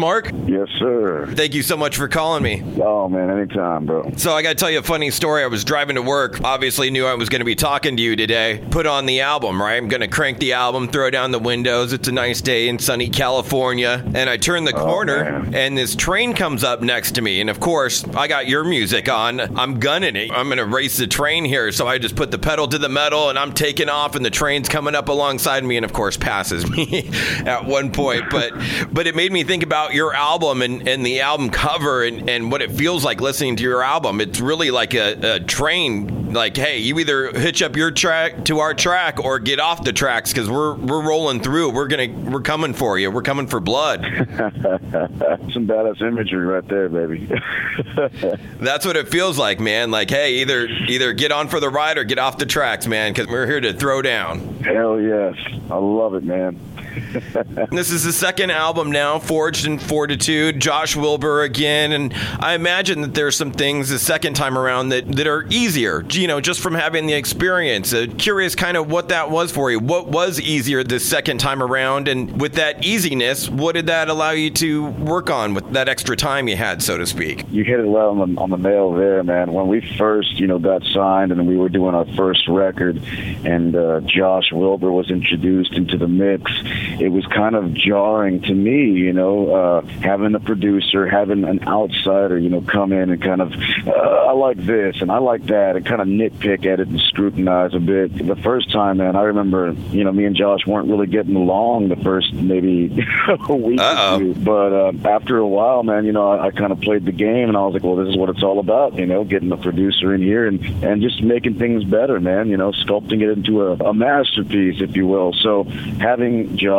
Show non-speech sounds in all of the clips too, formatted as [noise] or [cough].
Mark? Yes, sir. Thank you so much for calling me. Oh, man, anytime, bro. So, I got to tell you a funny story. I was driving to work, obviously knew I was going to be talking to you today. Put on the album, right? I'm going to crank the album, throw down the windows. It's a nice day in sunny California. And I turn the oh, corner, man. and this train comes up next to me. And of course, I got your music on. I'm gunning it. I'm going to race the train here. So, I just put the pedal to the metal, and I'm taking off, and the train's coming up alongside me, and of course, passes me [laughs] at one point. But, but it made me think about your album and, and the album cover and, and what it feels like listening to your album. It's really like a, a train. Like, hey, you either hitch up your track to our track or get off the tracks because we're we're rolling through. We're gonna we're coming for you. We're coming for blood. [laughs] Some badass imagery right there, baby. [laughs] That's what it feels like, man. Like, hey, either either get on for the ride or get off the tracks, man, because we're here to throw down. Hell yes. I love it, man. [laughs] This is the second album now, Forged in Fortitude. Josh Wilbur again, and I imagine that there's some things the second time around that, that are easier. You know, just from having the experience. Uh, curious, kind of what that was for you. What was easier the second time around, and with that easiness, what did that allow you to work on with that extra time you had, so to speak? You hit it well on the, on the nail there, man. When we first, you know, got signed and we were doing our first record, and uh, Josh Wilbur was introduced into the mix, it was kind of jarring to me, you know, uh, having a producer, having an outsider, you know, come in and kind of, uh, I like this and I like that, and kind of nitpick at it and scrutinize a bit. The first time, man, I remember, you know, me and Josh weren't really getting along the first maybe [laughs] a week Uh-oh. or two. But uh, after a while, man, you know, I, I kind of played the game, and I was like, well, this is what it's all about, you know, getting the producer in here and and just making things better, man. You know, sculpting it into a, a masterpiece, if you will. So having Josh,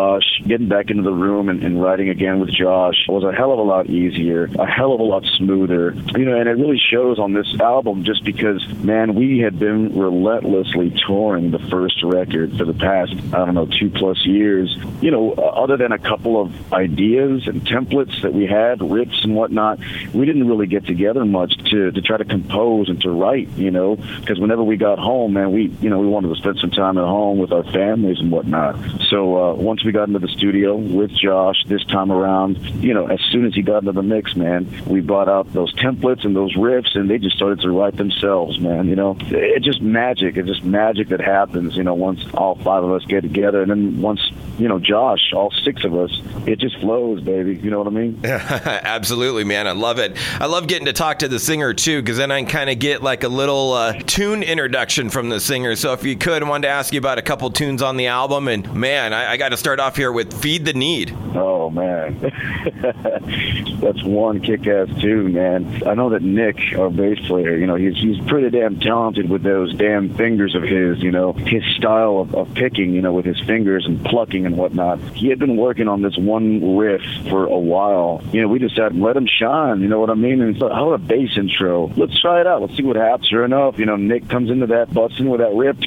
getting back into the room and, and writing again with Josh was a hell of a lot easier, a hell of a lot smoother, you know, and it really shows on this album just because, man, we had been relentlessly touring the first record for the past, I don't know, two plus years. You know, other than a couple of ideas and templates that we had, rips and whatnot, we didn't really get together much to, to try to compose and to write, you know, because whenever we got home, man, we, you know, we wanted to spend some time at home with our families and whatnot. So uh, once we got into the studio with Josh this time around, you know, as soon as he got into the mix, man, we brought out those templates and those riffs, and they just started to write themselves, man. You know, it's just magic. It's just magic that happens, you know, once all five of us get together, and then once, you know, Josh, all six of us, it just flows, baby. You know what I mean? [laughs] Absolutely, man. I love it. I love getting to talk to the singer too, because then I kind of get like a little uh, tune introduction from the singer. So if you could, I wanted to ask you about a couple tunes on the album. And man, I, I got to start off here with "Feed the Need." Oh man, [laughs] that's one kick-ass tune, man. I know that Nick, our bass player, you know, he's he's pretty damn talented with those damn fingers of his. You know, his style of, of picking, you know, with his fingers and plucking and whatnot. He had been working on this one riff for a while. You know, we decided let him shine. You know what I mean? And so, how about a bass intro? Let's try it out. Let's see what happens. Sure enough, you know, Nick comes into that, busts in with that riff,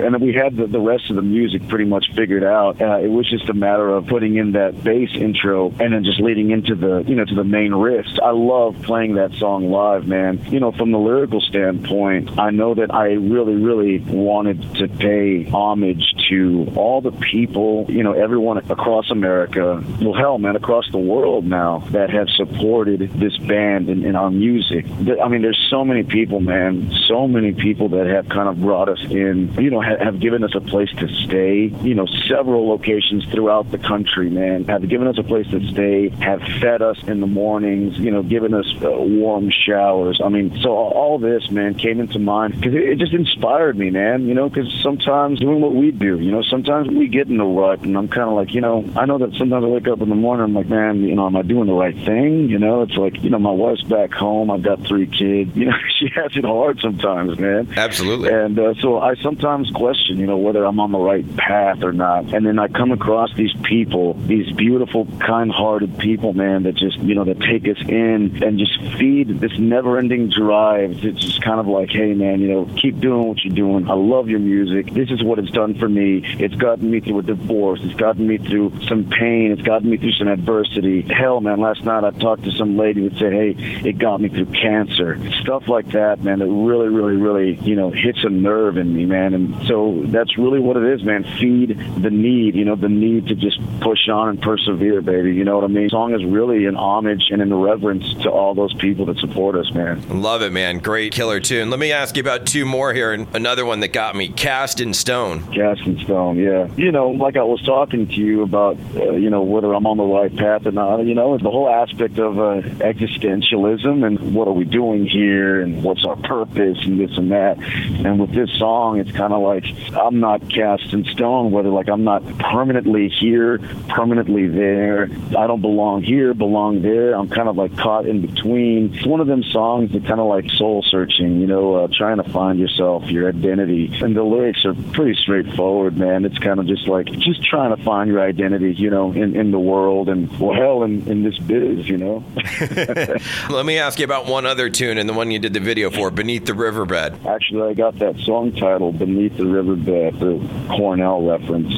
and then we had the, the rest of the music pretty much figured out. Uh, it was just a matter of putting in that bass intro and then just leading into the, you know, to the main riffs. I love playing that song live, man. You know, from the lyrical standpoint, I know that I really, really wanted to pay homage to all the people, you know, everyone across America, well, hell, man, across the world now that have supported this band and, and our music. I mean, there's so many people, man, so many people that have kind of brought us in, you know, ha- have given us a place to stay, you know, several locations throughout the country, man, have given us a place to stay, have fed us in the mornings, you know, given us uh, warm showers. I mean, so all this, man, came into mind because it, it just inspired me, man, you know, because sometimes doing what we do, you know, sometimes we get in the rut and I'm kind of like, you know, I know that sometimes I wake up in the morning, I'm like, man, you know, am I doing the right thing? You know, it's like, you know, my wife's back home, I've got three kids, you know, [laughs] she has it hard sometimes, man. Absolutely. And uh, so I sometimes question, you know, whether I'm on the right path or not. And then I come across these people, these beautiful, kind-hearted people, man, that just, you know, that take us in and just feed this never-ending drive. It's just kind of like, hey, man, you know, keep doing what you're doing. I love your music. This is what it's done for me. It's gotten me through a divorce. It's gotten me through some pain. It's gotten me through some adversity. Hell, man, last night I talked to some lady that said, hey, it got me through cancer. Stuff like that, man, that really, really, really, you know, hits a nerve in me, man. And so that's really what it is, man. Feed the need, you know, the need to just push on and persevere, baby. You know what I mean? The song is really an homage and an reverence to all those people that support us, man. Love it, man. Great killer tune. Let me ask you about two more here. And another one that got me Cast in Stone. Cast in Stone, yeah. You know, like I was talking to you about, uh, you know, whether I'm on the right path or not, you know, the whole aspect of uh, existentialism and what are we doing here and what's our purpose and this and that. And with this song, it's kind of like I'm not cast in stone, whether like I'm not permanently here, permanently there. I don't belong here, belong there. I'm kind of like caught in between. It's one of them songs that kind of like soul searching, you know, uh, trying to find yourself, your identity. And the lyrics are pretty straightforward, man. It's kind of just like just trying to find your identity, you know, in, in the world and, well, hell, in, in this biz, you know. [laughs] Let me ask you about one other tune and the one you did the video for, Beneath the Riverbed. Actually, I got that song title, Beneath the Riverbed, the Cornell reference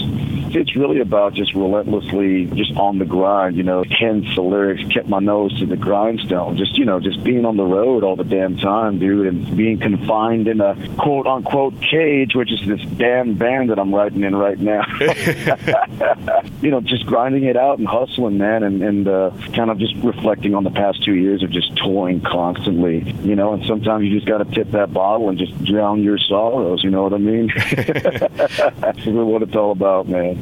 it's really about just relentlessly just on the grind, you know, hence the lyrics, kept my nose to the grindstone. Just, you know, just being on the road all the damn time, dude, and being confined in a quote unquote cage, which is this damn band that I'm writing in right now. [laughs] [laughs] you know, just grinding it out and hustling, man, and, and uh, kind of just reflecting on the past two years of just touring constantly, you know, and sometimes you just got to tip that bottle and just drown your sorrows, you know what I mean? [laughs] That's really what it's all about, man.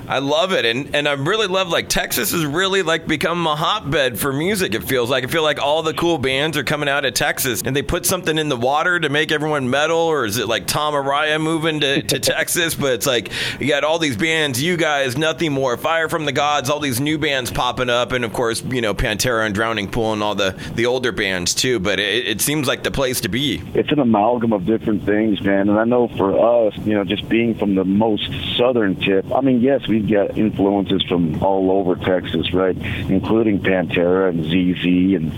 I love it, and and I really love like Texas has really like become a hotbed for music. It feels like I feel like all the cool bands are coming out of Texas, and they put something in the water to make everyone metal, or is it like Tom Araya moving to, to [laughs] Texas? But it's like you got all these bands, you guys, nothing more, Fire from the Gods, all these new bands popping up, and of course you know Pantera and Drowning Pool and all the the older bands too. But it, it seems like the place to be. It's an amalgam of different things, man, and I know for us, you know, just being from the most southern tip. I mean, yes, we've got influences from all over Texas, right, including Pantera and ZZ and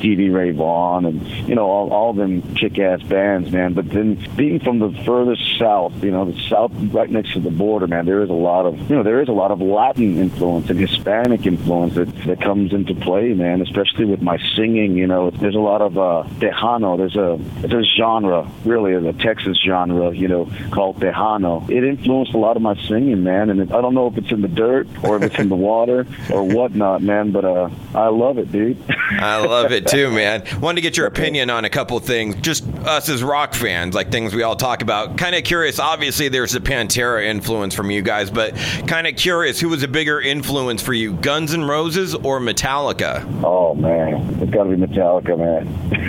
Stevie Ray Vaughan and you know all all them kick-ass bands, man. But then being from the furthest south, you know, the south right next to the border, man, there is a lot of you know there is a lot of Latin influence and Hispanic influence that that comes into play, man. Especially with my singing, you know, there's a lot of uh, Tejano. There's a there's a genre, really, a Texas genre, you know, called Tejano. It influenced a lot of my singing, man. And it, I don't know if it's in the dirt or if it's in the water or whatnot, man. But uh, I love it, dude. I love it too, man. Wanted to get your opinion on a couple things. Just us as rock fans, like things we all talk about. Kind of curious. Obviously, there's a Pantera influence from you guys, but kind of curious who was a bigger influence for you, Guns N' Roses or Metallica? Oh man, it's got to be Metallica, man.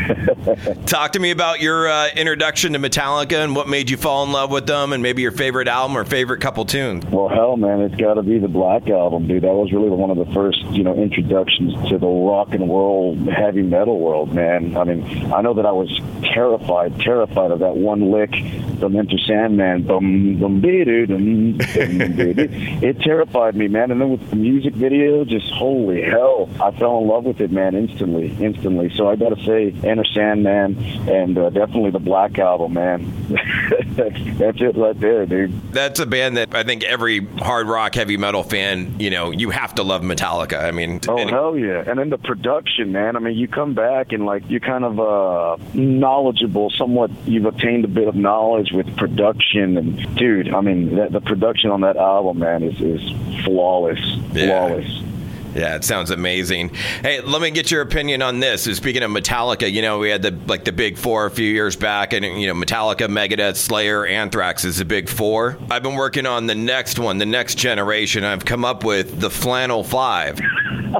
[laughs] Talk to me about your uh, introduction to Metallica and what made you fall in love with them, and maybe your favorite album or favorite couple tunes. Well, hell, man, it's got to be the Black Album, dude. That was really one of the first, you know, introductions to the rock and roll heavy metal world, man. I mean, I know that I was terrified, terrified of that one lick from Enter Sandman. Bum, bum, doo, dum, [laughs] It terrified me, man. And then with the music video, just holy hell, I fell in love with it, man, instantly, instantly. So I got to say, Enter Sandman and uh, definitely the Black Album, man. [laughs] that's, it right there, dude. That's a band that I think every hard rock, heavy metal fan, you know, you have to love Metallica. I mean, oh hell yeah! And then the production, man. I mean, you come back and like you're kind of uh, knowledgeable, somewhat. You've obtained a bit of knowledge with production, and dude, I mean, that, the production on that album, man, is is flawless, yeah. flawless. Yeah, it sounds amazing. Hey, let me get your opinion on this. Speaking of Metallica, you know we had the like the big four a few years back, and you know Metallica, Megadeth, Slayer, Anthrax is the big four. I've been working on the next one, the next generation. I've come up with the Flannel Five. [laughs]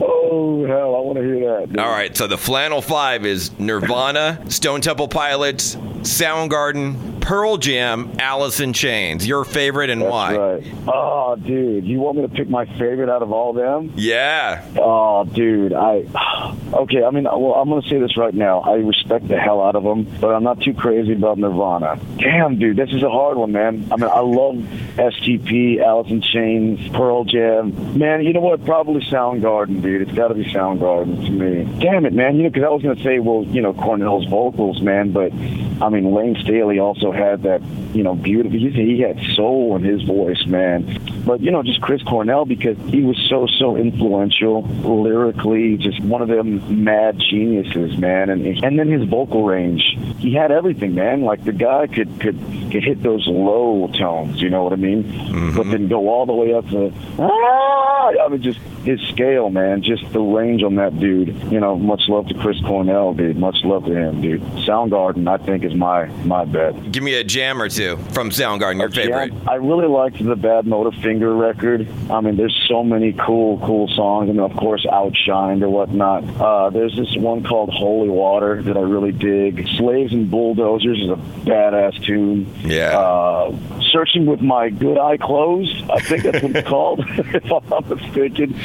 oh hell, I want to hear that. Dude. All right, so the Flannel Five is Nirvana, Stone Temple Pilots, Soundgarden, Pearl Jam, Alice in Chains. Your favorite and That's why? Right. Oh, dude, you want me to pick my favorite out of all them? Yeah. Oh, dude, I. [sighs] Okay, I mean, well, I'm gonna say this right now. I respect the hell out of them, but I'm not too crazy about Nirvana. Damn, dude, this is a hard one, man. I mean, I love STP, Alice in Chains, Pearl Jam. Man, you know what? Probably Soundgarden, dude. It's got to be Soundgarden to me. Damn it, man. You know, because I was gonna say, well, you know, Cornell's vocals, man, but I mean, Layne Staley also had that, you know, beautiful. He had soul in his voice, man. But you know, just Chris Cornell because he was so so influential lyrically. Just one of them mad geniuses, man. And and then his vocal range, he had everything, man. Like the guy could could could hit those low tones, you know what I mean? Mm-hmm. But then go all the way up to ah, I mean just his scale, man, just the range on that dude. You know, much love to Chris Cornell, dude. Much love to him, dude. Soundgarden, I think, is my my my bet. Give me a jam or two from Soundgarden, your favorite. I really liked the Badmotorfinger record. I mean, there's so many cool, cool songs, and of course, Outshined or whatnot. Uh, there's this one called Holy Water that I really dig. Slaves and Bulldozers is a badass tune. Yeah. Uh, Searching with My Good Eye Closed, I think that's what it's [laughs] called, [laughs] if I'm not mistaken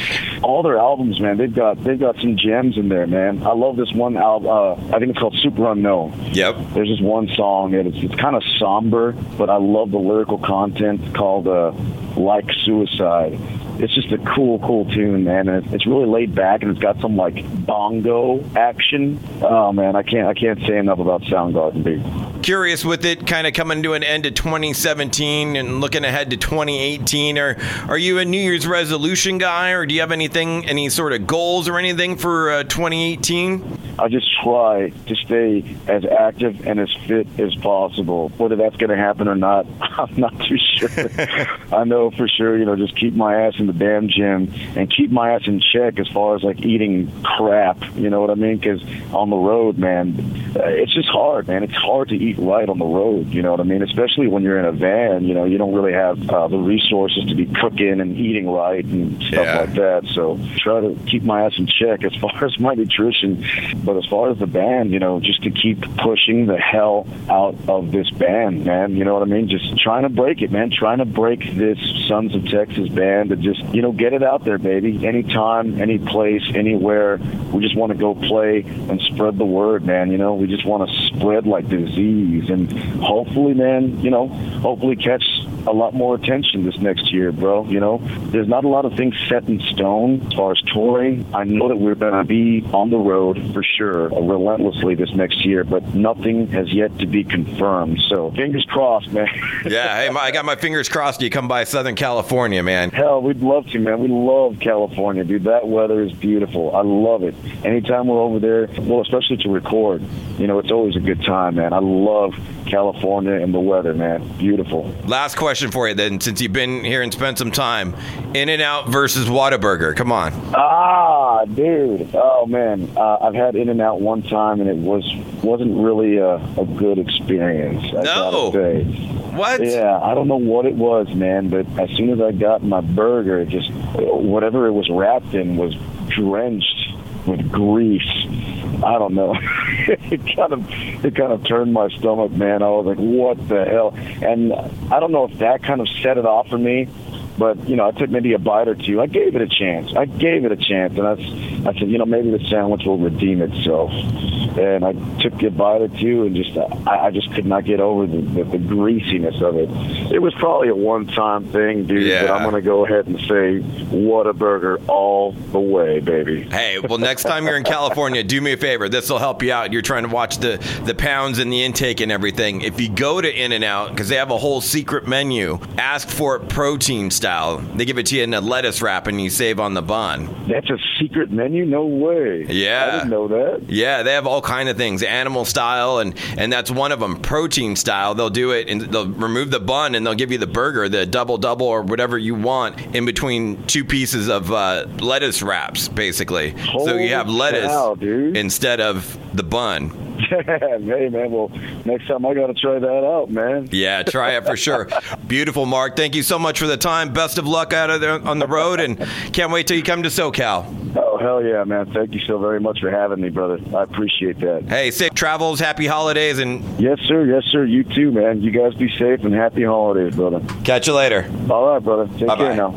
all their albums, man, they've got they've got some gems in there, man. I love this one album. Uh, I think it's called Superunknown. Yep. There's this one song, and it's it's kind of somber, but I love the lyrical content called uh, "Like Suicide." It's just a cool, cool tune, man. And it's really laid back, and it's got some like bongo action. Oh man, I can't I can't say enough about Soundgarden, dude. Curious with it kind of coming to an end of 2017 and looking ahead to 2018. Are are you a New Year's resolution guy, or do you have anything, any sort of goals or anything for uh, 2018? I just try to stay as active and as fit as possible. Whether that's going to happen or not, [laughs] I'm not too sure. [laughs] I know for sure, you know, just keep my ass in the damn gym and keep my ass in check as far as like eating crap. You know what I mean? Because on the road, man, it's just hard, man. It's hard to eat right on the road. You know what I mean? Especially when you're in a van. You know, you don't really have uh, the resources to be cooking and eating right and stuff yeah. like that. So try to keep my ass in check as [laughs] far as my nutrition. But as far as the band, you know, just to keep pushing the hell out of this band, man. You know what I mean? Just trying to break it, man. Trying to break this Sons of Texas band to just, you know, get it out there, baby. Anytime, any place, anywhere. We just want to go play and spread the word, man. You know, we just want to spread like disease and hopefully, man, you know, hopefully catch a lot more attention this next year, bro. You know, there's not a lot of things set in stone as far as touring. I know that we're going to be on the road for sure, uh, relentlessly this next year, but nothing has yet to be confirmed. So fingers crossed, man. [laughs] yeah, hey, I got my fingers crossed. You come by Southern California, man. Hell, we'd love to, man. We love California, dude. That weather is beautiful. I love it. Anytime we're over there, well, especially to record, you know, it's always a good time, man. I love California and the weather, man. Beautiful. Last question for you then, since you've been here and spent some time. In-N-Out versus Whataburger. Come on. Ah, dude. Oh man, uh, I've had In-N-Out one time, and it was wasn't really a, a good experience. I no. What? Yeah, I don't know what it was, man, but as soon as I got my burger, just whatever it was wrapped in was drenched with grease I don't know. [laughs] it kind of it kind of turned my stomach, man. I was like, what the hell? And I don't know if that kind of set it off for me but you know, I took maybe a bite or two. I gave it a chance. I gave it a chance, and I, I said, you know, maybe the sandwich will redeem itself. And I took a bite or two, and just I, I just could not get over the, the, the greasiness of it. It was probably a one-time thing, dude. Yeah. But I'm gonna go ahead and say, Whataburger all the way, baby. Hey, well, next time you're in California, do me a favor. This will help you out. You're trying to watch the the pounds and the intake and everything. If you go to In-N-Out, because they have a whole secret menu, ask for it protein style style. They give it to you in a lettuce wrap and you save on the bun. That's a secret menu? No way. Yeah. I didn't know that. Yeah, they have all kind of things, animal style and and that's one of them, protein style. They'll do it and they'll remove the bun and they'll give you the burger, the double double or whatever you want in between two pieces of uh, lettuce wraps basically. Holy so you have lettuce cow, instead of the bun. [laughs] hey man, well next time I got to try that out, man. Yeah, try it for [laughs] sure. Beautiful, Mark. Thank you so much for the time. Best of luck out of there on the road, and can't wait till you come to SoCal. Hell yeah, man! Thank you so very much for having me, brother. I appreciate that. Hey, safe travels, happy holidays, and yes, sir, yes, sir. You too, man. You guys be safe and happy holidays, brother. Catch you later. All right, brother. Take Bye-bye. care now.